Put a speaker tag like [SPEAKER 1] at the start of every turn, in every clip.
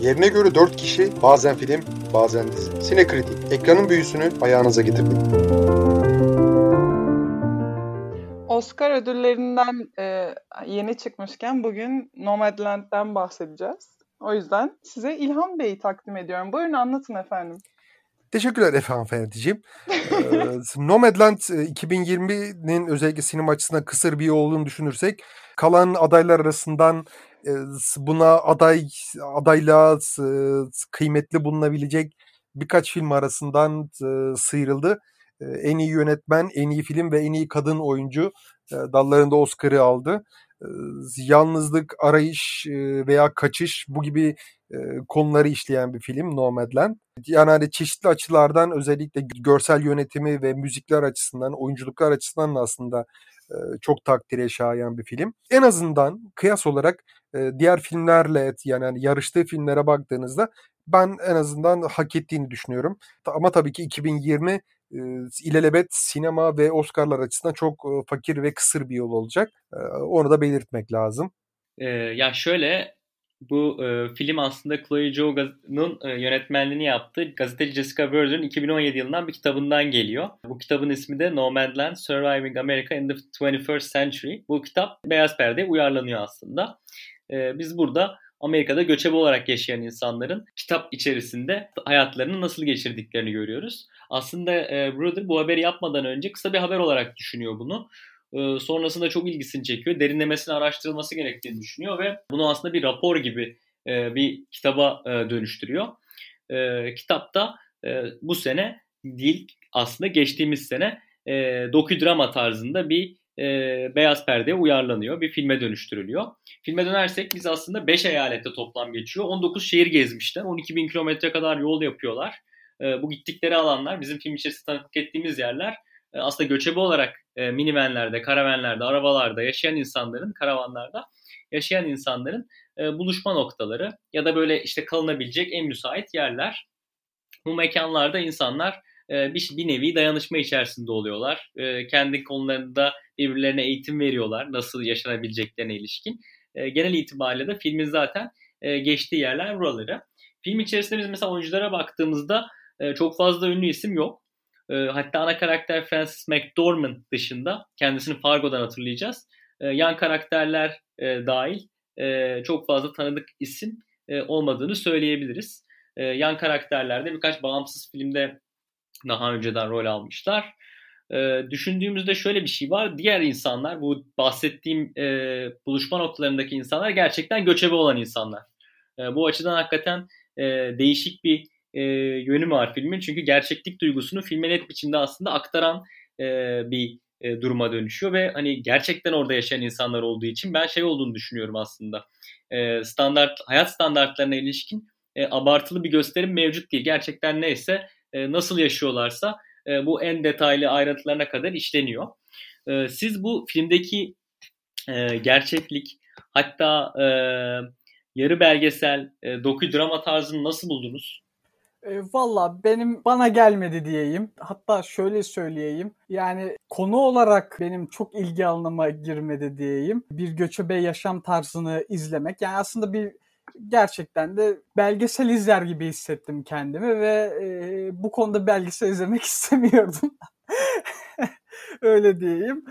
[SPEAKER 1] Yerine göre 4 kişi bazen film bazen dizi. Sinekritik ekranın büyüsünü ayağınıza getirdik.
[SPEAKER 2] Oscar ödüllerinden e, yeni çıkmışken bugün Nomadland'den bahsedeceğiz. O yüzden size İlhan Bey'i takdim ediyorum. Buyurun anlatın efendim.
[SPEAKER 1] Teşekkürler efendim Ferdi'ciğim. ee, Nomadland 2020'nin özellikle sinema açısından kısır bir yol olduğunu düşünürsek kalan adaylar arasından e, buna aday adayla e, kıymetli bulunabilecek birkaç film arasından e, sıyrıldı. En iyi yönetmen, en iyi film ve en iyi kadın oyuncu dallarında Oscar'ı aldı. Yalnızlık, arayış veya kaçış bu gibi konuları işleyen bir film Nomadland. Yani hani çeşitli açılardan özellikle görsel yönetimi ve müzikler açısından, oyunculuklar açısından da aslında çok takdire şayan bir film. En azından kıyas olarak diğer filmlerle yani hani yarıştığı filmlere baktığınızda ben en azından hak ettiğini düşünüyorum. Ama tabii ki 2020 e, ilelebet sinema ve Oscar'lar açısından çok fakir ve kısır bir yol olacak. Onu da belirtmek lazım.
[SPEAKER 3] Ee, ya şöyle bu e, film aslında Chloe Zhao'nun e, yönetmenliğini yaptığı gazeteci Jessica Verger'ın 2017 yılından bir kitabından geliyor. Bu kitabın ismi de Nomadland Surviving America in the 21st Century. Bu kitap Beyaz Perde'ye uyarlanıyor aslında. E, biz burada Amerika'da göçebe olarak yaşayan insanların kitap içerisinde hayatlarını nasıl geçirdiklerini görüyoruz. Aslında e, Bruder bu haberi yapmadan önce kısa bir haber olarak düşünüyor bunu. E, sonrasında çok ilgisini çekiyor. Derinlemesine araştırılması gerektiğini düşünüyor ve bunu aslında bir rapor gibi e, bir kitaba e, dönüştürüyor. Kitapta bu sene değil aslında geçtiğimiz sene e, dokudrama tarzında bir beyaz perdeye uyarlanıyor. Bir filme dönüştürülüyor. Filme dönersek biz aslında 5 eyalette toplam geçiyor. 19 şehir gezmişler. 12 bin kilometre kadar yol yapıyorlar. Bu gittikleri alanlar bizim film içerisinde tanıklık ettiğimiz yerler aslında göçebe olarak e, minivenlerde, karavanlarda, arabalarda yaşayan insanların, karavanlarda yaşayan insanların e, buluşma noktaları ya da böyle işte kalınabilecek en müsait yerler. Bu mekanlarda insanlar e, bir, bir nevi dayanışma içerisinde oluyorlar. E, kendi konularında birbirlerine eğitim veriyorlar nasıl yaşanabileceklerine ilişkin. Genel itibariyle de filmin zaten geçtiği yerler buraları. Film içerisinde biz mesela oyunculara baktığımızda çok fazla ünlü isim yok. E, hatta ana karakter Francis McDormand dışında kendisini Fargo'dan hatırlayacağız. E, yan karakterler e, dahil e, çok fazla tanıdık isim e, olmadığını söyleyebiliriz. E, yan karakterlerde birkaç bağımsız filmde daha önceden rol almışlar. Düşündüğümüzde şöyle bir şey var. Diğer insanlar bu bahsettiğim buluşma noktalarındaki insanlar gerçekten göçebe olan insanlar. Bu açıdan hakikaten değişik bir e, yönü var filmin. Çünkü gerçeklik duygusunu filme net biçimde aslında aktaran e, bir e, duruma dönüşüyor ve hani gerçekten orada yaşayan insanlar olduğu için ben şey olduğunu düşünüyorum aslında. E, standart hayat standartlarına ilişkin e, abartılı bir gösterim mevcut değil. Gerçekten neyse e, nasıl yaşıyorlarsa e, bu en detaylı ayrıntılarına kadar işleniyor. E, siz bu filmdeki e, gerçeklik hatta e, yarı belgesel, e, doku drama tarzını nasıl buldunuz?
[SPEAKER 4] E, Valla benim bana gelmedi diyeyim. Hatta şöyle söyleyeyim. Yani konu olarak benim çok ilgi alanıma girmedi diyeyim. Bir göçebe yaşam tarzını izlemek. Yani aslında bir gerçekten de belgesel izler gibi hissettim kendimi ve e, bu konuda belgesel izlemek istemiyordum. Öyle diyeyim.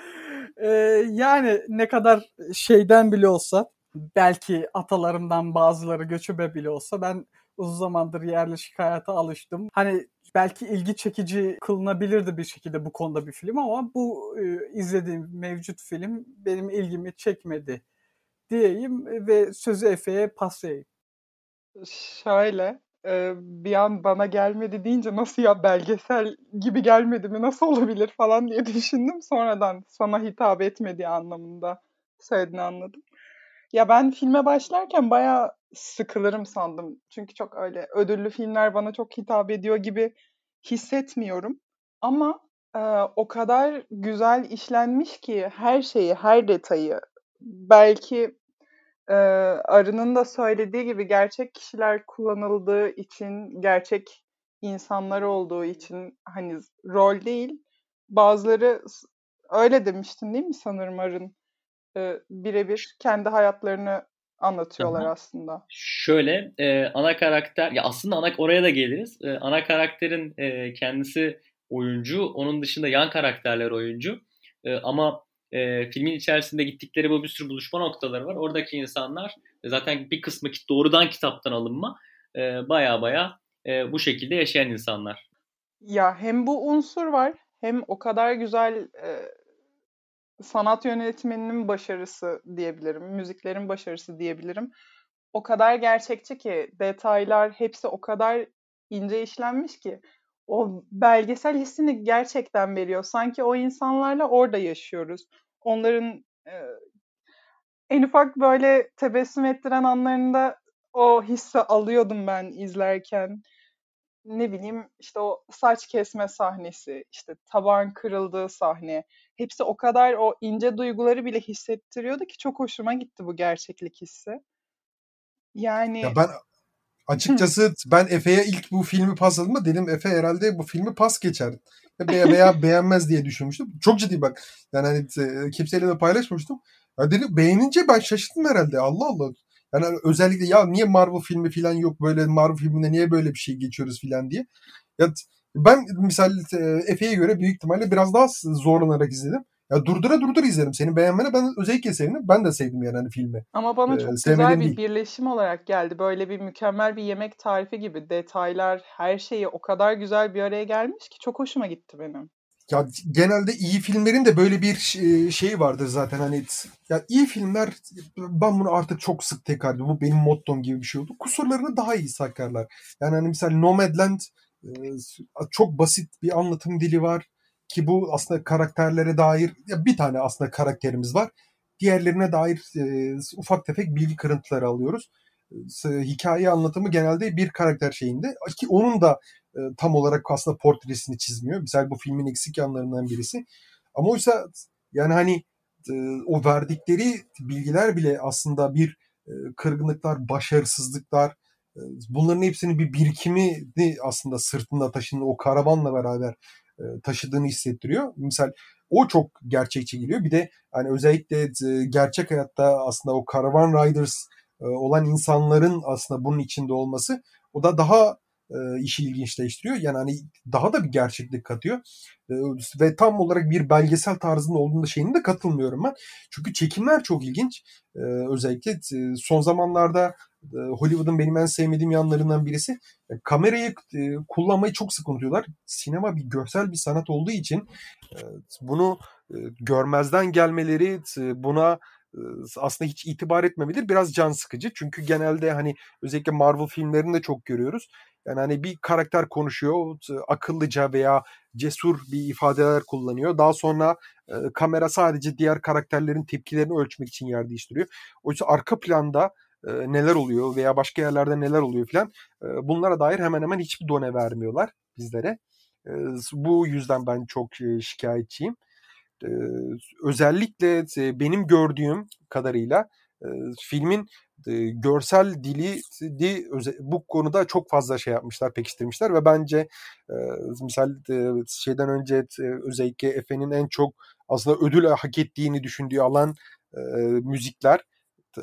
[SPEAKER 4] E, yani ne kadar şeyden bile olsa belki atalarımdan bazıları göçebe bile olsa ben uzun zamandır yerleşik hayata alıştım. Hani belki ilgi çekici kılınabilirdi bir şekilde bu konuda bir film ama bu e, izlediğim mevcut film benim ilgimi çekmedi diyeyim ve sözü Efe'ye paslayayım.
[SPEAKER 2] Şöyle bir an bana gelmedi deyince nasıl ya belgesel gibi gelmedi mi nasıl olabilir falan diye düşündüm. Sonradan sana hitap etmediği anlamında söylediğini anladım. Ya ben filme başlarken bayağı sıkılırım sandım. Çünkü çok öyle ödüllü filmler bana çok hitap ediyor gibi hissetmiyorum. Ama e, o kadar güzel işlenmiş ki her şeyi, her detayı belki e, Arı'nın da söylediği gibi gerçek kişiler kullanıldığı için, gerçek insanlar olduğu için hani rol değil. Bazıları öyle demiştin değil mi sanırım Arın? E, birebir kendi hayatlarını anlatıyorlar Aha. aslında.
[SPEAKER 3] Şöyle e, ana karakter ya aslında ana oraya da geliriz. E, ana karakterin e, kendisi oyuncu, onun dışında yan karakterler oyuncu. E, ama e, filmin içerisinde gittikleri bu bir sürü buluşma noktaları var. Oradaki insanlar zaten bir kısmı doğrudan kitaptan alınma e, baya baya e, bu şekilde yaşayan insanlar.
[SPEAKER 2] Ya hem bu unsur var hem o kadar güzel e, sanat yönetmeninin başarısı diyebilirim, müziklerin başarısı diyebilirim. O kadar gerçekçi ki detaylar hepsi o kadar ince işlenmiş ki o belgesel hissini gerçekten veriyor. Sanki o insanlarla orada yaşıyoruz. Onların e, en ufak böyle tebessüm ettiren anlarında o hissi alıyordum ben izlerken. Ne bileyim işte o saç kesme sahnesi, işte taban kırıldığı sahne. Hepsi o kadar o ince duyguları bile hissettiriyordu ki çok hoşuma gitti bu gerçeklik hissi. Yani
[SPEAKER 1] ya ben açıkçası ben Efe'ye ilk bu filmi pasladığımda dedim Efe herhalde bu filmi pas geçer. Veya, veya beğenmez diye düşünmüştüm. Çok ciddi bak. Yani hani kimseyle de paylaşmamıştım. Ya dedim beğenince ben şaşırdım herhalde. Allah Allah. Yani özellikle ya niye Marvel filmi falan yok böyle Marvel filminde niye böyle bir şey geçiyoruz falan diye. Ya ben misal Efe'ye göre büyük ihtimalle biraz daha zorlanarak izledim. Ya durdura durdura izlerim. Senin beğenmene ben özellikle sevindim. Ben de sevdim yani hani filmi.
[SPEAKER 2] Ama bana çok ee, güzel bir değil. birleşim olarak geldi. Böyle bir mükemmel bir yemek tarifi gibi. Detaylar, her şeyi o kadar güzel bir araya gelmiş ki çok hoşuma gitti benim.
[SPEAKER 1] Ya genelde iyi filmlerin de böyle bir şey vardır zaten hani ya iyi filmler ben bunu artık çok sık tekrar bu benim mottom gibi bir şey oldu. Kusurlarını daha iyi sakarlar. Yani hani mesela Nomadland çok basit bir anlatım dili var ki bu aslında karakterlere dair ya bir tane aslında karakterimiz var. Diğerlerine dair e, ufak tefek bilgi kırıntıları alıyoruz. E, hikaye anlatımı genelde bir karakter şeyinde ki onun da e, tam olarak aslında portresini çizmiyor. Mesela bu filmin eksik yanlarından birisi. Ama oysa yani hani e, o verdikleri bilgiler bile aslında bir e, kırgınlıklar, başarısızlıklar, bunların hepsinin bir birikimi aslında sırtında taşıdığı o karavanla beraber taşıdığını hissettiriyor. Misal o çok gerçekçi geliyor. Bir de hani özellikle gerçek hayatta aslında o Caravan Riders olan insanların aslında bunun içinde olması o da daha e, işi ilginçleştiriyor. Yani hani daha da bir gerçeklik katıyor. E, ve tam olarak bir belgesel tarzında olduğunda şeyine de katılmıyorum ben. Çünkü çekimler çok ilginç. E, özellikle e, son zamanlarda e, Hollywood'un benim en sevmediğim yanlarından birisi. E, kamerayı e, kullanmayı çok sık unutuyorlar. Sinema bir görsel bir sanat olduğu için e, bunu e, görmezden gelmeleri, e, buna aslında hiç itibar etmemeleri biraz can sıkıcı. Çünkü genelde hani özellikle Marvel filmlerinde çok görüyoruz. Yani hani bir karakter konuşuyor, akıllıca veya cesur bir ifadeler kullanıyor. Daha sonra e, kamera sadece diğer karakterlerin tepkilerini ölçmek için yer değiştiriyor. Oysa arka planda e, neler oluyor veya başka yerlerde neler oluyor filan e, bunlara dair hemen hemen hiçbir done vermiyorlar bizlere. E, bu yüzden ben çok şikayetçiyim. Özellikle benim gördüğüm kadarıyla filmin görsel dili di, bu konuda çok fazla şey yapmışlar, pekiştirmişler ve bence e, misal şeyden önce özellikle Efe'nin en çok aslında ödül hak ettiğini düşündüğü alan müzikler.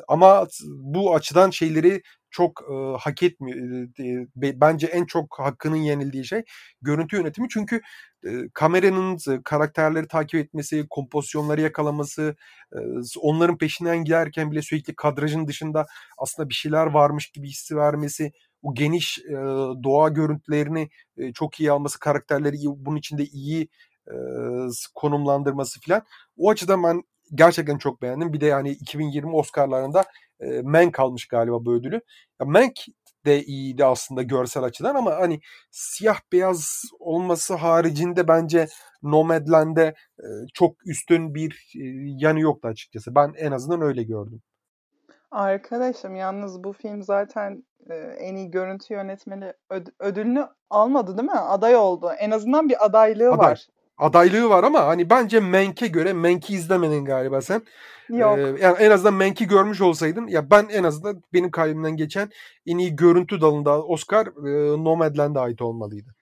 [SPEAKER 1] Ama bu açıdan şeyleri çok e, hak etmiyor. E, bence en çok hakkının yenildiği şey görüntü yönetimi. Çünkü e, kameranın e, karakterleri takip etmesi, kompozisyonları yakalaması, e, onların peşinden giderken bile sürekli kadrajın dışında aslında bir şeyler varmış gibi hissi vermesi, o geniş e, doğa görüntülerini e, çok iyi alması, karakterleri iyi, bunun içinde iyi e, konumlandırması filan. O açıdan ben gerçekten çok beğendim. Bir de yani 2020 Oscar'larında e, Mank almış galiba bu ödülü. Ya Mank de iyiydi aslında görsel açıdan ama hani siyah beyaz olması haricinde bence Nomadland'de e, çok üstün bir e, yanı yoktu açıkçası. Ben en azından öyle gördüm.
[SPEAKER 2] Arkadaşım yalnız bu film zaten e, en iyi görüntü yönetmeni öd- ödülünü almadı değil mi? Aday oldu. En azından bir adaylığı Aday. var
[SPEAKER 1] adaylığı var ama hani bence Menk'e göre Menk'i izlemedin galiba sen.
[SPEAKER 2] Yok. Ee,
[SPEAKER 1] yani en azından Menk'i görmüş olsaydın ya ben en azından benim kalbimden geçen en iyi görüntü dalında Oscar e, Nomadland'a ait olmalıydı.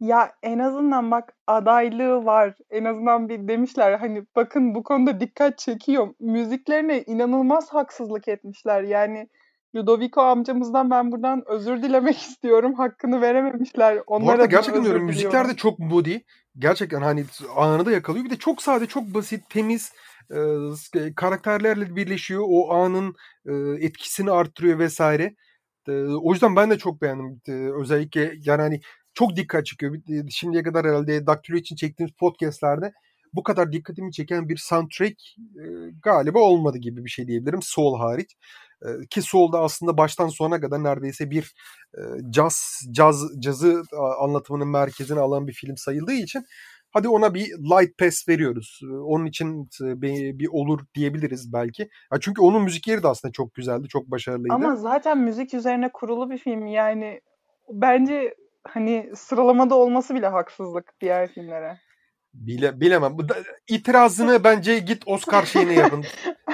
[SPEAKER 2] Ya en azından bak adaylığı var. En azından bir demişler hani bakın bu konuda dikkat çekiyor. Müziklerine inanılmaz haksızlık etmişler. Yani Ludovico amcamızdan ben buradan özür dilemek istiyorum. Hakkını verememişler. Onlar
[SPEAKER 1] Bu arada gerçekten diyorum müzikler de çok moody. Gerçekten hani anı da yakalıyor. Bir de çok sade, çok basit, temiz e, karakterlerle birleşiyor. O anın e, etkisini arttırıyor vesaire. E, o yüzden ben de çok beğendim. E, özellikle yani hani çok dikkat çekiyor. Şimdiye kadar herhalde Daktilo için çektiğimiz podcastlerde bu kadar dikkatimi çeken bir soundtrack e, galiba olmadı gibi bir şey diyebilirim. Soul hariç. Ki Soul'da aslında baştan sona kadar neredeyse bir caz, caz, cazı anlatımının merkezine alan bir film sayıldığı için hadi ona bir light pass veriyoruz. Onun için bir, bir olur diyebiliriz belki. Ya çünkü onun müzikleri de aslında çok güzeldi, çok başarılıydı.
[SPEAKER 2] Ama zaten müzik üzerine kurulu bir film. Yani bence hani sıralamada olması bile haksızlık diğer filmlere.
[SPEAKER 1] Bile, bilemem. Bu da, itirazını bence git Oscar şeyine yapın.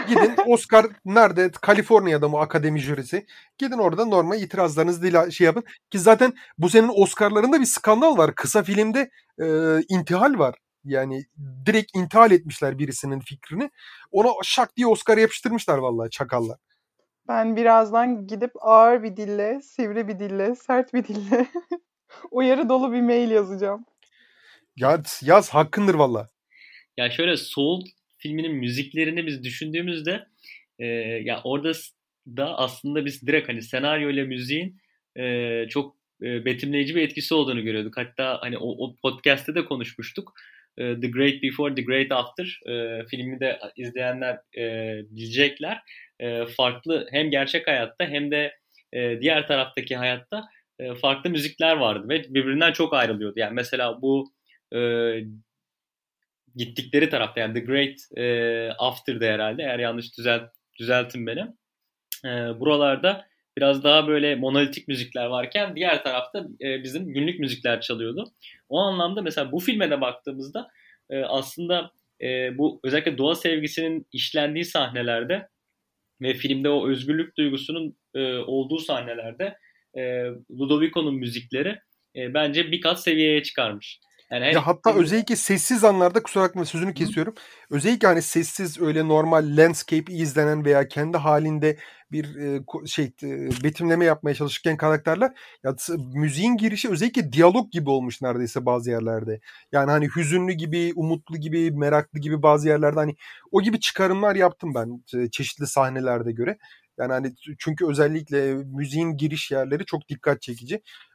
[SPEAKER 1] Gidin Oscar nerede? Kaliforniya'da mı akademi jürisi? Gidin orada normal itirazlarınızı dila, şey yapın. Ki zaten bu senin Oscar'larında bir skandal var. Kısa filmde e, intihal var. Yani direkt intihal etmişler birisinin fikrini. Ona şak diye Oscar yapıştırmışlar vallahi çakallar.
[SPEAKER 2] Ben birazdan gidip ağır bir dille, sivri bir dille, sert bir dille uyarı dolu bir mail yazacağım.
[SPEAKER 1] Yaz, yaz hakkındır valla.
[SPEAKER 3] Ya şöyle Soul filminin müziklerini biz düşündüğümüzde e, ya orada da aslında biz direkt hani senaryo ile müziğin e, çok e, betimleyici bir etkisi olduğunu görüyorduk. Hatta hani o, o podcast'te de konuşmuştuk. E, The Great Before, The Great After e, filmi de izleyenler e, bilecekler. E, farklı hem gerçek hayatta hem de e, diğer taraftaki hayatta e, farklı müzikler vardı ve birbirinden çok ayrılıyordu. Yani mesela bu e, gittikleri tarafta yani The Great e, After'da herhalde eğer yanlış düzelt, düzeltin beni. E, buralarda biraz daha böyle monolitik müzikler varken diğer tarafta e, bizim günlük müzikler çalıyordu. O anlamda mesela bu filme de baktığımızda e, aslında e, bu özellikle doğa sevgisinin işlendiği sahnelerde ve filmde o özgürlük duygusunun e, olduğu sahnelerde e, Ludovico'nun müzikleri e, bence bir kat seviyeye çıkarmış. Yani
[SPEAKER 1] Ya hatta özellikle sessiz anlarda kusura bakma sözünü kesiyorum. Özellikle hani sessiz öyle normal landscape izlenen veya kendi halinde bir e, şey e, betimleme yapmaya çalışırken karakterler ya müziğin girişi özellikle diyalog gibi olmuş neredeyse bazı yerlerde. Yani hani hüzünlü gibi, umutlu gibi, meraklı gibi bazı yerlerde hani o gibi çıkarımlar yaptım ben e, çeşitli sahnelerde göre. Yani hani çünkü özellikle müziğin giriş yerleri çok dikkat çekici.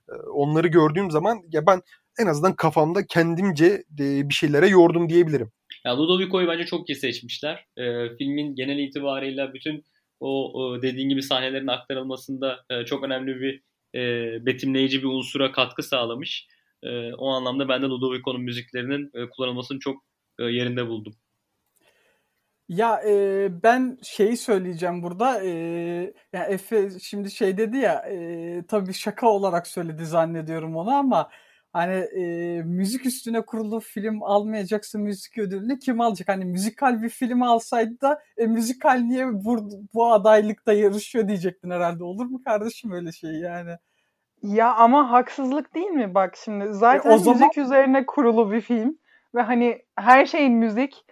[SPEAKER 1] E, Onları gördüğüm zaman ya ben en azından kafamda kendimce e, bir şeylere yordum diyebilirim.
[SPEAKER 3] Ya Ludovico'yu bence çok iyi seçmişler. Ee, filmin genel itibarıyla bütün o, o dediğin gibi sahnelerin aktarılmasında e, çok önemli bir e, betimleyici bir unsura katkı sağlamış. E, o anlamda ben de Ludovico'nun müziklerinin e, kullanılmasını çok e, yerinde buldum.
[SPEAKER 4] Ya e, ben şeyi söyleyeceğim burada. E, ya Efe şimdi şey dedi ya e, tabii şaka olarak söyledi zannediyorum onu ama hani e, müzik üstüne kurulu film almayacaksa müzik ödülünü kim alacak? Hani müzikal bir film alsaydı da e, müzikal niye bu, bu adaylıkta yarışıyor diyecektin herhalde. Olur mu kardeşim öyle şey yani?
[SPEAKER 2] Ya ama haksızlık değil mi? Bak şimdi zaten
[SPEAKER 4] o zaman-
[SPEAKER 2] müzik üzerine kurulu bir film ve hani her şeyin müzik.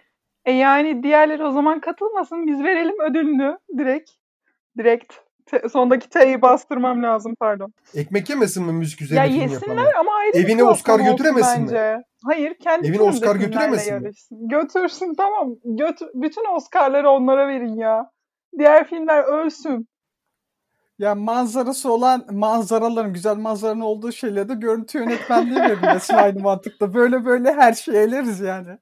[SPEAKER 2] E yani diğerleri o zaman katılmasın. Biz verelim ödülünü direkt. Direkt. Te- sondaki T'yi bastırmam lazım pardon.
[SPEAKER 1] Ekmek yemesin mi müzik
[SPEAKER 2] Ya
[SPEAKER 1] üzerine film
[SPEAKER 2] yesinler
[SPEAKER 1] yapanlar?
[SPEAKER 2] ama ayrı
[SPEAKER 1] Evine Oscar götüremesin mi?
[SPEAKER 2] bence. Hayır kendi
[SPEAKER 1] Evine Oscar götüremesin mi?
[SPEAKER 2] Götürsün tamam. Götür, bütün Oscar'ları onlara verin ya. Diğer filmler ölsün.
[SPEAKER 4] Ya manzarası olan manzaraların, güzel manzaranın olduğu şeyle de görüntü yönetmenliği verilmesi aynı mantıkta. Böyle böyle her şeyi eleriz yani.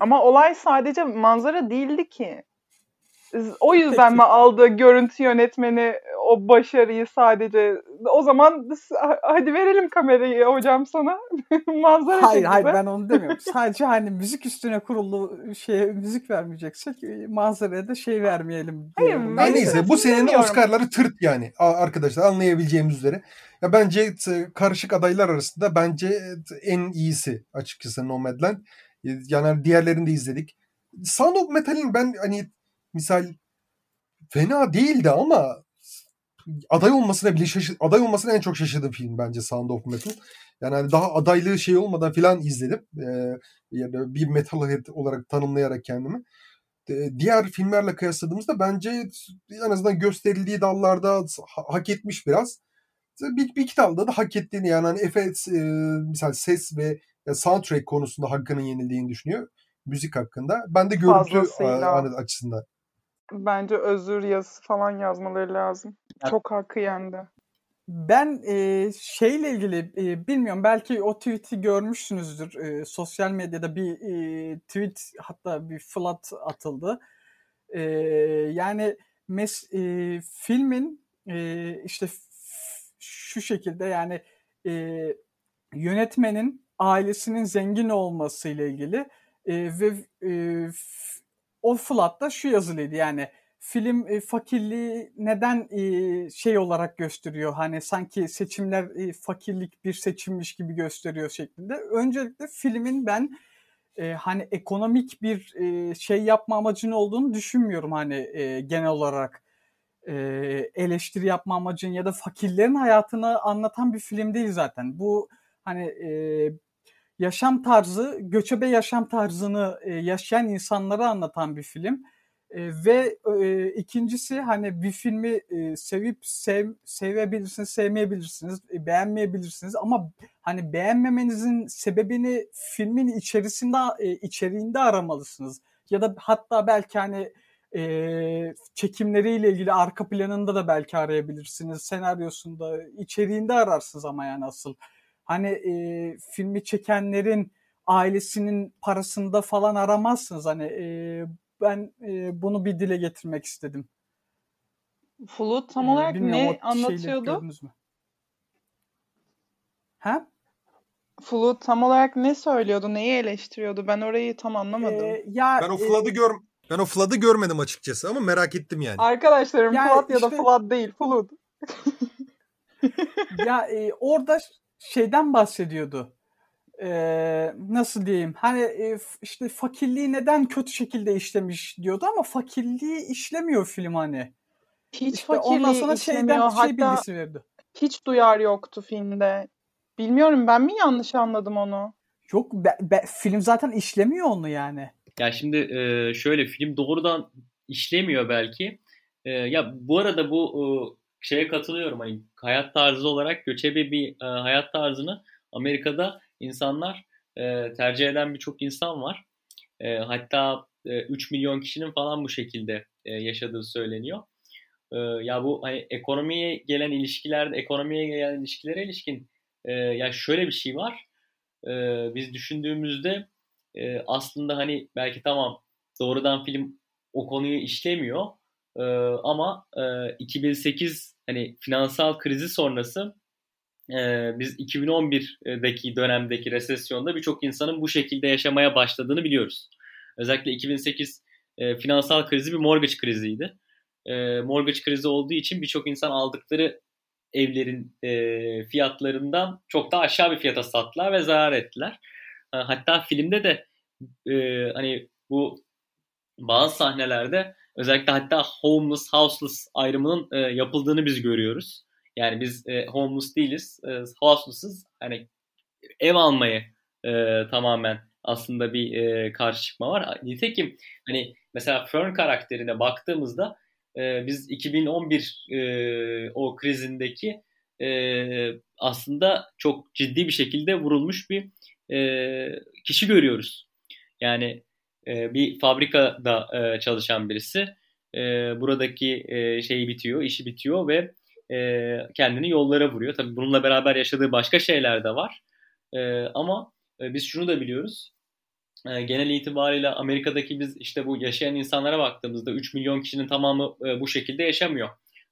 [SPEAKER 2] Ama olay sadece manzara değildi ki. O yüzden
[SPEAKER 4] Peki.
[SPEAKER 2] mi aldı görüntü yönetmeni o başarıyı sadece? O zaman hadi verelim kamerayı hocam sana. Manzara
[SPEAKER 4] Hayır
[SPEAKER 2] çek
[SPEAKER 4] hayır ben onu demiyorum. Sadece hani müzik üstüne kurulu şey müzik vermeyeceksek e, manzaraya da şey vermeyelim.
[SPEAKER 2] Hayır.
[SPEAKER 1] Her
[SPEAKER 2] Neyse,
[SPEAKER 1] bu senenin. Oscar'ları tırt yani a- arkadaşlar anlayabileceğimiz üzere. Ya bence karışık adaylar arasında bence en iyisi açıkçası Nomadland. E, Yani diğerlerini de izledik. Sound of Metal'in ben hani misal fena değildi ama aday olmasına bile şaşır, aday olmasına en çok şaşırdığım film bence Sound of Metal. Yani hani daha adaylığı şey olmadan filan izledim. Ee, yani bir metalhead olarak tanımlayarak kendimi. Ee, diğer filmlerle kıyasladığımızda bence en azından gösterildiği dallarda hak etmiş biraz. Bir, bir iki dalda da hak ettiğini yani hani efekt, e, misal ses ve soundtrack konusunda hakkının yenildiğini düşünüyor. Müzik hakkında. Ben de görüntü a, açısından.
[SPEAKER 2] Bence özür yazısı falan yazmaları lazım. Evet. Çok hakkı yendi.
[SPEAKER 4] Ben e, şeyle ilgili e, bilmiyorum belki o tweet'i görmüşsünüzdür. E, sosyal medyada bir e, tweet hatta bir flat atıldı. E, yani mes, e, filmin e, işte şu şekilde yani e, yönetmenin ailesinin zengin olması ile ilgili e, ve e, o flatta şu yazılıydı yani film e, fakirliği neden e, şey olarak gösteriyor hani sanki seçimler e, fakirlik bir seçimmiş gibi gösteriyor şeklinde. Öncelikle filmin ben e, hani ekonomik bir e, şey yapma amacının olduğunu düşünmüyorum hani e, genel olarak e, eleştiri yapma amacın ya da fakirlerin hayatını anlatan bir film değil zaten. Bu hani e, yaşam tarzı, göçebe yaşam tarzını e, yaşayan insanları anlatan bir film. E, ve e, ikincisi hani bir filmi e, sevip sev, sevebilirsiniz, sevmeyebilirsiniz, e, beğenmeyebilirsiniz ama hani beğenmemenizin sebebini filmin içerisinde e, içeriğinde aramalısınız. Ya da hatta belki hani e, çekimleriyle ilgili arka planında da belki arayabilirsiniz. Senaryosunda, içeriğinde ararsınız ama yani asıl. Hani e, filmi çekenlerin ailesinin parasında falan aramazsınız. Hani e, ben e, bunu bir dile getirmek istedim.
[SPEAKER 2] Flu tam olarak ee, ne anlatıyordu? Mü?
[SPEAKER 4] Ha?
[SPEAKER 2] Flu tam olarak ne söylüyordu? Neyi eleştiriyordu? Ben orayı tam anlamadım. Ee,
[SPEAKER 1] ya ben o Flood'ı e, gör ben o Flood'ı görmedim açıkçası ama merak ettim yani.
[SPEAKER 2] Arkadaşlarım ya Flood ya da Flood değil, Flood.
[SPEAKER 4] ya e, orada şeyden bahsediyordu. Ee, nasıl diyeyim? Hani e, işte fakirliği neden kötü şekilde işlemiş diyordu ama fakirliği işlemiyor film hani.
[SPEAKER 2] Hiç işte fakirliği ondan sonra işlemiyor. şeyden şey Hatta bilgisi verdi. Hiç duyar yoktu filmde. Bilmiyorum ben mi yanlış anladım onu?
[SPEAKER 4] Yok be, be, film zaten işlemiyor onu yani.
[SPEAKER 3] Ya şimdi e, şöyle film doğrudan işlemiyor belki. E, ya bu arada bu e, şeye katılıyorum. Hani hayat tarzı olarak göçebe bir e, hayat tarzını Amerika'da insanlar e, tercih eden birçok insan var. E, hatta e, 3 milyon kişinin falan bu şekilde e, yaşadığı söyleniyor. E, ya bu hani ekonomiye gelen ilişkilerde, ekonomiye gelen ilişkilere ilişkin e, ya şöyle bir şey var. E, biz düşündüğümüzde e, aslında hani belki tamam doğrudan film o konuyu işlemiyor. E, ama e, 2008 hani finansal krizi sonrası e, biz 2011'deki dönemdeki resesyonda birçok insanın bu şekilde yaşamaya başladığını biliyoruz. Özellikle 2008 e, finansal krizi bir mortgage kriziydi. E, mortgage krizi olduğu için birçok insan aldıkları evlerin e, fiyatlarından çok daha aşağı bir fiyata sattılar ve zarar ettiler. E, hatta filmde de e, hani bu bazı sahnelerde özellikle hatta homeless, houseless ayrımının e, yapıldığını biz görüyoruz. Yani biz e, homeless değiliz, e, houseless'ız. Hani ev almayı e, tamamen aslında bir e, karşı çıkma var. Nitekim hani mesela Fern karakterine baktığımızda e, biz 2011 e, o krizindeki e, aslında çok ciddi bir şekilde vurulmuş bir e, kişi görüyoruz. Yani e, bir fabrikada e, çalışan birisi e, buradaki e, şeyi bitiyor, işi bitiyor ve e, kendini yollara vuruyor. Tabii bununla beraber yaşadığı başka şeyler de var. E, ama e, biz şunu da biliyoruz. E, genel itibariyle Amerika'daki biz işte bu yaşayan insanlara baktığımızda 3 milyon kişinin tamamı e, bu şekilde yaşamıyor.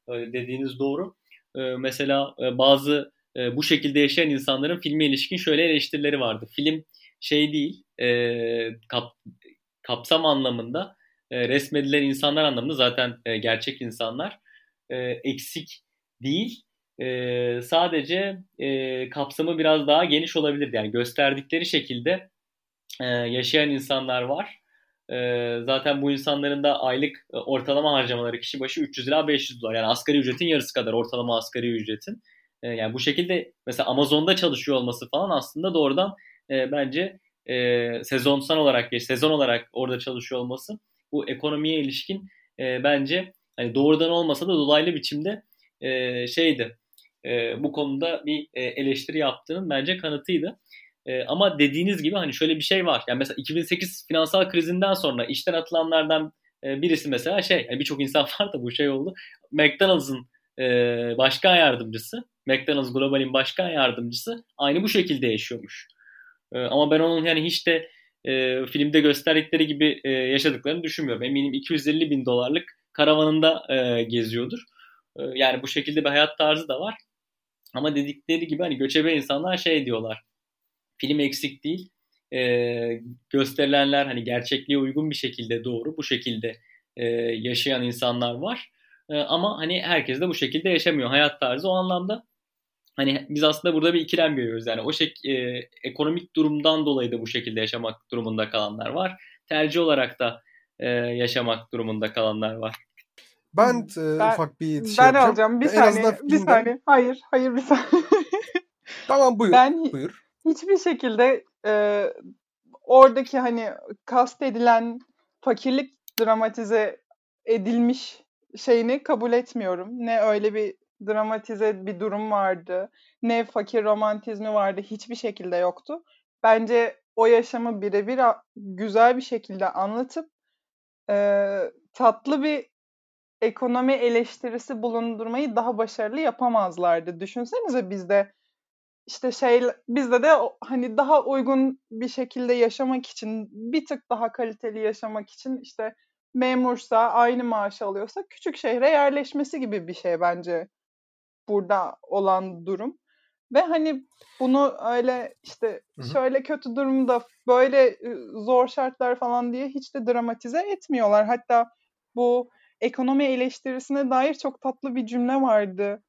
[SPEAKER 3] E, dediğiniz doğru. E, mesela e, bazı e, bu şekilde yaşayan insanların filme ilişkin şöyle eleştirileri vardı. Film şey değil, e, kap, kapsam anlamında e, resmedilen insanlar anlamında zaten e, gerçek insanlar e, eksik değil. E, sadece e, kapsamı biraz daha geniş olabilir. Yani gösterdikleri şekilde e, yaşayan insanlar var. E, zaten bu insanların da aylık e, ortalama harcamaları kişi başı 300 ila 500 dolar. Yani asgari ücretin yarısı kadar ortalama asgari ücretin. E, yani bu şekilde mesela Amazon'da çalışıyor olması falan aslında doğrudan e, bence e, sezonsal olarak sezon olarak orada çalışıyor olması bu ekonomiye ilişkin e, bence hani doğrudan olmasa da dolaylı biçimde e, şeydi e, bu konuda bir e, eleştiri yaptığının bence kanıtıydı. E, ama dediğiniz gibi hani şöyle bir şey var. Yani mesela 2008 finansal krizinden sonra işten atılanlardan e, birisi mesela şey yani birçok insan var da bu şey oldu. McDonald's'ın e, başkan yardımcısı, McDonald's Global'in başkan yardımcısı aynı bu şekilde yaşıyormuş. E, ama ben onun yani hiç de e, filmde gösterdikleri gibi e, yaşadıklarını düşünmüyorum. Eminim 250 bin dolarlık karavanında e, geziyordur. E, yani bu şekilde bir hayat tarzı da var. Ama dedikleri gibi hani göçebe insanlar şey diyorlar. Film eksik değil. E, gösterilenler hani gerçekliğe uygun bir şekilde doğru bu şekilde e, yaşayan insanlar var. E, ama hani herkes de bu şekilde yaşamıyor. Hayat tarzı o anlamda hani biz aslında burada bir ikilem görüyoruz. Yani o şek e, ekonomik durumdan dolayı da bu şekilde yaşamak durumunda kalanlar var. Tercih olarak da e, yaşamak durumunda kalanlar var.
[SPEAKER 1] Ben, e, ben ufak bir şey
[SPEAKER 2] ben
[SPEAKER 1] yapacağım.
[SPEAKER 2] alacağım. Bir en saniye. Bir saniye. Hayır. Hayır bir saniye.
[SPEAKER 1] tamam buyur. Ben buyur.
[SPEAKER 2] hiçbir şekilde e, oradaki hani kast edilen fakirlik dramatize edilmiş şeyini kabul etmiyorum. Ne öyle bir dramatize bir durum vardı. Ne fakir romantizmi vardı. Hiçbir şekilde yoktu. Bence o yaşamı birebir güzel bir şekilde anlatıp e, tatlı bir ekonomi eleştirisi bulundurmayı daha başarılı yapamazlardı. Düşünsenize bizde işte şey bizde de hani daha uygun bir şekilde yaşamak için bir tık daha kaliteli yaşamak için işte memursa aynı maaş alıyorsa küçük şehre yerleşmesi gibi bir şey bence burada olan durum. Ve hani bunu öyle işte şöyle kötü durumda böyle zor şartlar falan diye hiç de dramatize etmiyorlar. Hatta bu ekonomi eleştirisine dair çok tatlı bir cümle vardı.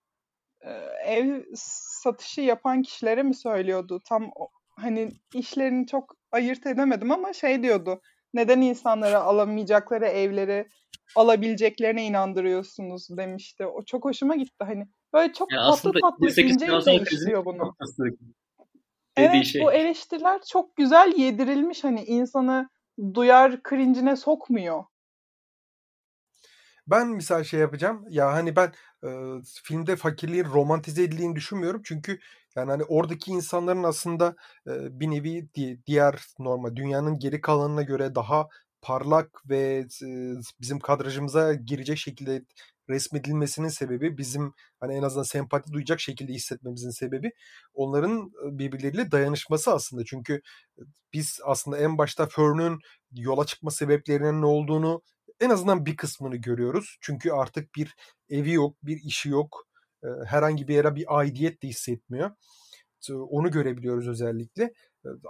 [SPEAKER 2] Ev satışı yapan kişilere mi söylüyordu? Tam hani işlerini çok ayırt edemedim ama şey diyordu. Neden insanlara alamayacakları evleri alabileceklerine inandırıyorsunuz demişti. O çok hoşuma gitti. Hani Böyle çok yani tatlı tatlı ince ince işliyor bunu. Evet şey. bu eleştiriler çok güzel yedirilmiş hani insanı duyar cringe'ine sokmuyor.
[SPEAKER 1] Ben misal şey yapacağım. Ya hani ben e, filmde fakirliğin romantize edildiğini düşünmüyorum. Çünkü yani hani oradaki insanların aslında e, bir nevi di- diğer normal dünyanın geri kalanına göre daha parlak ve e, bizim kadrajımıza girecek şekilde resmedilmesinin sebebi bizim hani en azından sempati duyacak şekilde hissetmemizin sebebi onların birbirleriyle dayanışması aslında. Çünkü biz aslında en başta Fern'ün yola çıkma sebeplerinin ne olduğunu en azından bir kısmını görüyoruz. Çünkü artık bir evi yok, bir işi yok. Herhangi bir yere bir aidiyet de hissetmiyor. Onu görebiliyoruz özellikle.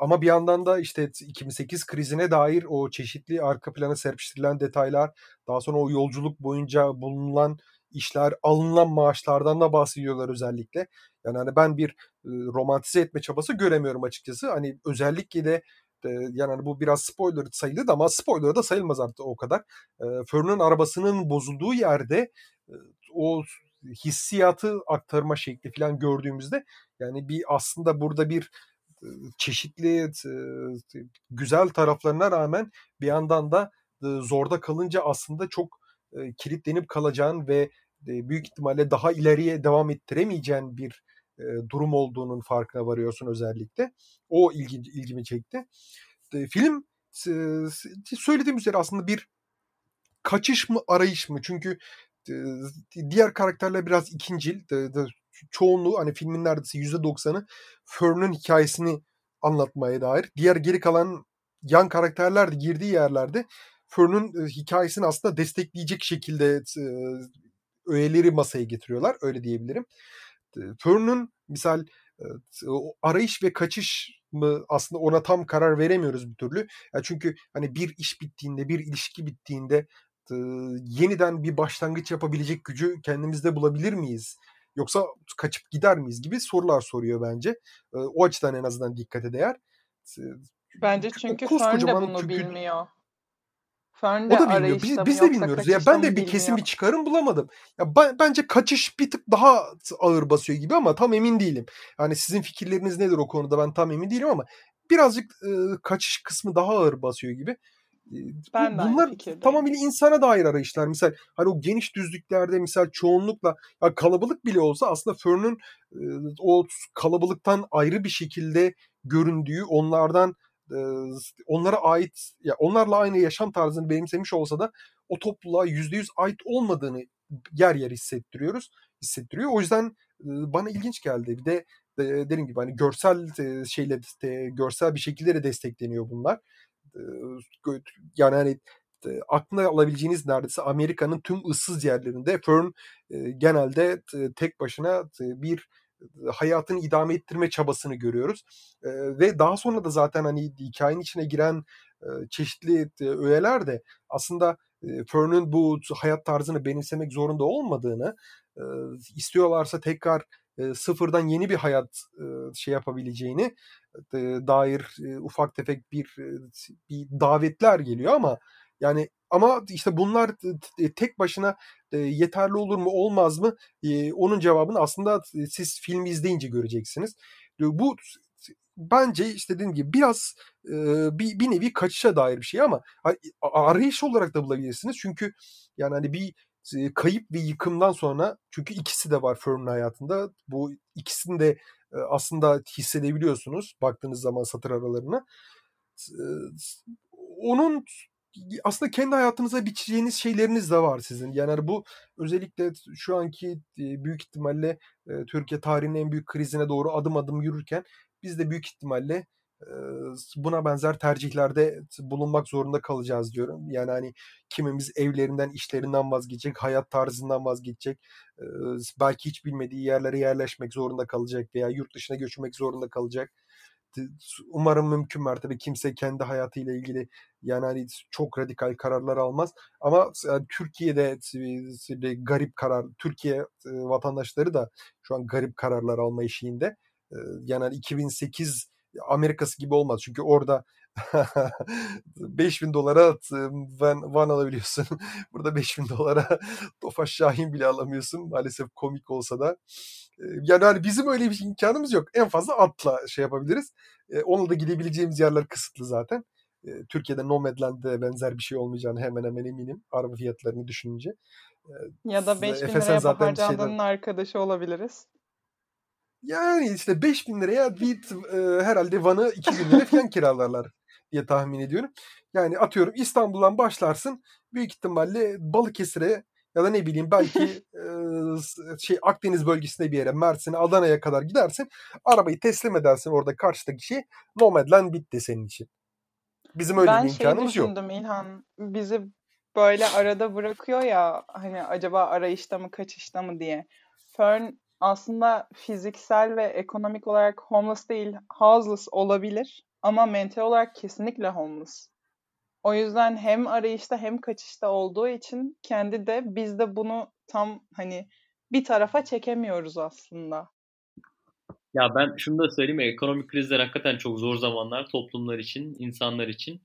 [SPEAKER 1] Ama bir yandan da işte 2008 krizine dair o çeşitli arka plana serpiştirilen detaylar, daha sonra o yolculuk boyunca bulunan işler, alınan maaşlardan da bahsediyorlar özellikle. Yani hani ben bir romantize etme çabası göremiyorum açıkçası. Hani özellikle de yani hani bu biraz spoiler sayılır ama spoiler da sayılmaz artık o kadar. Fern'ın arabasının bozulduğu yerde o hissiyatı aktarma şekli falan gördüğümüzde yani bir aslında burada bir çeşitli güzel taraflarına rağmen bir yandan da zorda kalınca aslında çok kilitlenip kalacağın ve büyük ihtimalle daha ileriye devam ettiremeyeceğin bir durum olduğunun farkına varıyorsun özellikle. O ilgi, ilgimi çekti. Film söylediğim üzere aslında bir kaçış mı arayış mı? Çünkü diğer karakterler biraz ikincil çoğunluğu hani filmin neredeyse %90'ı Fern'ün hikayesini anlatmaya dair. Diğer geri kalan yan karakterler de girdiği yerlerde Fern'ün hikayesini aslında destekleyecek şekilde öğeleri masaya getiriyorlar. Öyle diyebilirim. Fern'ün misal arayış ve kaçış mı aslında ona tam karar veremiyoruz bir türlü. Yani çünkü hani bir iş bittiğinde, bir ilişki bittiğinde yeniden bir başlangıç yapabilecek gücü kendimizde bulabilir miyiz? Yoksa kaçıp gider miyiz gibi sorular soruyor bence. O açıdan en azından dikkate değer.
[SPEAKER 2] Bence çünkü Fern de bunu çünkü... bilmiyor. Fern
[SPEAKER 1] O
[SPEAKER 2] de
[SPEAKER 1] da bilmiyor. Biz, biz de bilmiyoruz. Ya ben de bir kesin
[SPEAKER 2] bilmiyor.
[SPEAKER 1] bir çıkarım bulamadım. Ya bence kaçış bir tık daha ağır basıyor gibi ama tam emin değilim. Yani sizin fikirleriniz nedir o konuda ben tam emin değilim ama birazcık e, kaçış kısmı daha ağır basıyor gibi.
[SPEAKER 2] Ben
[SPEAKER 1] bunlar tamamıyla insana dair arayışlar. Misal hani o geniş düzlüklerde misal çoğunlukla ya kalabalık bile olsa aslında Fern'ün e, o kalabalıktan ayrı bir şekilde göründüğü onlardan e, onlara ait ya onlarla aynı yaşam tarzını benimsemiş olsa da o topluluğa %100 ait olmadığını yer yer hissettiriyoruz. Hissettiriyor. O yüzden e, bana ilginç geldi. Bir de dediğim gibi hani görsel şeyle görsel bir şekilde de destekleniyor bunlar. Yani hani aklına alabileceğiniz neredeyse Amerika'nın tüm ıssız yerlerinde Fern genelde tek başına bir hayatını idame ettirme çabasını görüyoruz. Ve daha sonra da zaten hani hikayenin içine giren çeşitli öğeler de aslında Fern'ün bu hayat tarzını benimsemek zorunda olmadığını istiyorlarsa tekrar e, sıfırdan yeni bir hayat e, şey yapabileceğini e, dair ufak tefek bir bir davetler geliyor ama yani ama işte bunlar tek başına yeterli olur mu olmaz mı onun cevabını aslında siz filmi izleyince göreceksiniz. Bu bence işte dediğim gibi biraz bir, bir nevi kaçışa dair bir şey ama arayış olarak da bulabilirsiniz. Çünkü yani hani bir kayıp ve yıkımdan sonra çünkü ikisi de var Fern'ün hayatında. Bu ikisini de aslında hissedebiliyorsunuz baktığınız zaman satır aralarına. Onun aslında kendi hayatınıza biçeceğiniz şeyleriniz de var sizin. Yani hani bu özellikle şu anki büyük ihtimalle Türkiye tarihinin en büyük krizine doğru adım adım yürürken biz de büyük ihtimalle buna benzer tercihlerde bulunmak zorunda kalacağız diyorum. Yani hani kimimiz evlerinden, işlerinden vazgeçecek, hayat tarzından vazgeçecek, belki hiç bilmediği yerlere yerleşmek zorunda kalacak veya yurt dışına göçmek zorunda kalacak. Umarım mümkün mertebe kimse kendi hayatıyla ilgili yani hani çok radikal kararlar almaz. Ama Türkiye'de garip karar, Türkiye vatandaşları da şu an garip kararlar alma eşiğinde. Yani hani 2008 Amerikası gibi olmaz. Çünkü orada 5000 dolara e, van, van alabiliyorsun. Burada 5000 dolara Tofaş Şahin bile alamıyorsun. Maalesef komik olsa da. Yani hani bizim öyle bir imkanımız yok. En fazla atla şey yapabiliriz. Onunla da gidebileceğimiz yerler kısıtlı zaten. Türkiye'de Nomadland'de benzer bir şey olmayacağını hemen hemen eminim. Araba fiyatlarını düşününce.
[SPEAKER 2] Ya da 5000
[SPEAKER 1] Efe sen
[SPEAKER 2] liraya
[SPEAKER 1] zaten
[SPEAKER 2] Bahar
[SPEAKER 1] şeyden-
[SPEAKER 2] arkadaşı olabiliriz.
[SPEAKER 1] Yani işte 5000 liraya bir e, herhalde Van'ı 2000 liraya falan kiralarlar diye tahmin ediyorum. Yani atıyorum İstanbul'dan başlarsın büyük ihtimalle Balıkesir'e ya da ne bileyim belki e, şey Akdeniz bölgesinde bir yere Mersin'e Adana'ya kadar gidersin. Arabayı teslim edersin orada karşıdaki şey Nomadland bitti senin için. Bizim öyle
[SPEAKER 2] ben
[SPEAKER 1] bir
[SPEAKER 2] şey
[SPEAKER 1] imkanımız yok.
[SPEAKER 2] düşündüm İlhan. Bizi böyle arada bırakıyor ya hani acaba arayışta mı kaçışta mı diye. Fern aslında fiziksel ve ekonomik olarak homeless değil, houseless olabilir ama mental olarak kesinlikle homeless. O yüzden hem arayışta hem kaçışta olduğu için kendi de biz de bunu tam hani bir tarafa çekemiyoruz aslında.
[SPEAKER 3] Ya ben şunu da söyleyeyim. Ekonomik krizler hakikaten çok zor zamanlar toplumlar için, insanlar için.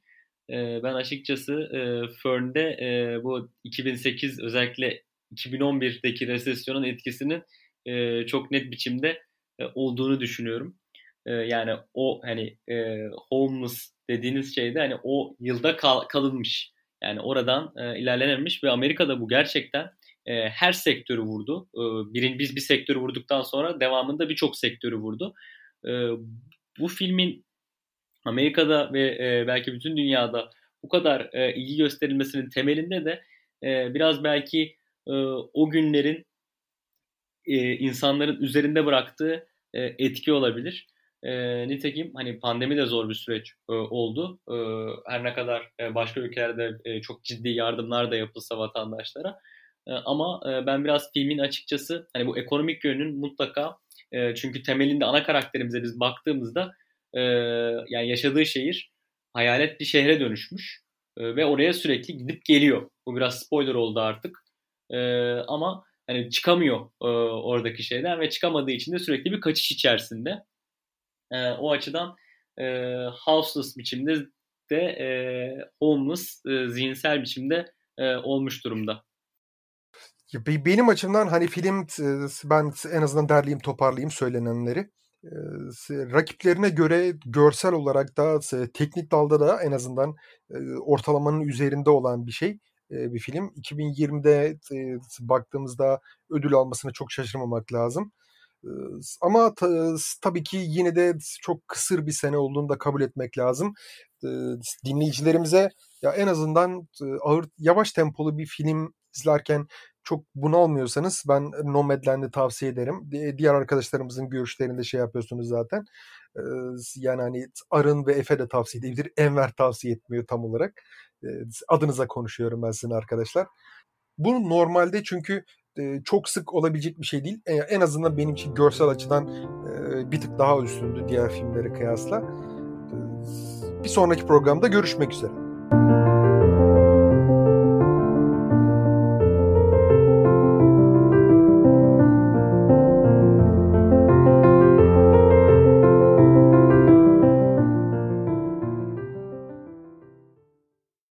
[SPEAKER 3] Ee, ben açıkçası e, Fern'de e, bu 2008 özellikle 2011'deki resesyonun etkisinin e, çok net biçimde e, olduğunu düşünüyorum. E, yani o hani e, homeless dediğiniz şeyde hani o yılda kal- kalınmış. Yani oradan e, ilerlenememiş ve Amerika'da bu gerçekten e, her sektörü vurdu. E, birin, biz bir sektörü vurduktan sonra devamında birçok sektörü vurdu. E, bu filmin Amerika'da ve e, belki bütün dünyada bu kadar e, ilgi gösterilmesinin temelinde de e, biraz belki e, o günlerin e, insanların üzerinde bıraktığı e, etki olabilir. E, nitekim hani pandemi de zor bir süreç e, oldu. E, her ne kadar e, başka ülkelerde e, çok ciddi yardımlar da yapılsa vatandaşlara. E, ama e, ben biraz filmin açıkçası hani bu ekonomik yönünün mutlaka e, çünkü temelinde ana karakterimize biz baktığımızda e, yani yaşadığı şehir hayalet bir şehre dönüşmüş E, ve oraya sürekli gidip geliyor. Bu biraz spoiler oldu artık. E, ama hani çıkamıyor e, oradaki şeyden ve çıkamadığı için de sürekli bir kaçış içerisinde. E, o açıdan e, houseless biçimde de e, homeless, e, zihinsel biçimde e, olmuş durumda.
[SPEAKER 1] Benim açımdan hani film ben en azından derleyeyim toparlayayım söylenenleri. Rakiplerine göre görsel olarak da teknik dalda da en azından ortalamanın üzerinde olan bir şey bir film. 2020'de baktığımızda ödül almasına çok şaşırmamak lazım. Ama tabii ki yine de çok kısır bir sene olduğunu da kabul etmek lazım. Dinleyicilerimize ya en azından ağır yavaş tempolu bir film izlerken çok bunalmıyorsanız ben Nomadland'i tavsiye ederim. Diğer arkadaşlarımızın görüşlerinde şey yapıyorsunuz zaten. Yani hani Arın ve Efe de tavsiye edebilir. Enver tavsiye etmiyor tam olarak. Adınıza konuşuyorum ben sizin arkadaşlar. Bu normalde çünkü çok sık olabilecek bir şey değil. En azından benim için görsel açıdan bir tık daha üstündü diğer filmlere kıyasla. Bir sonraki programda görüşmek üzere.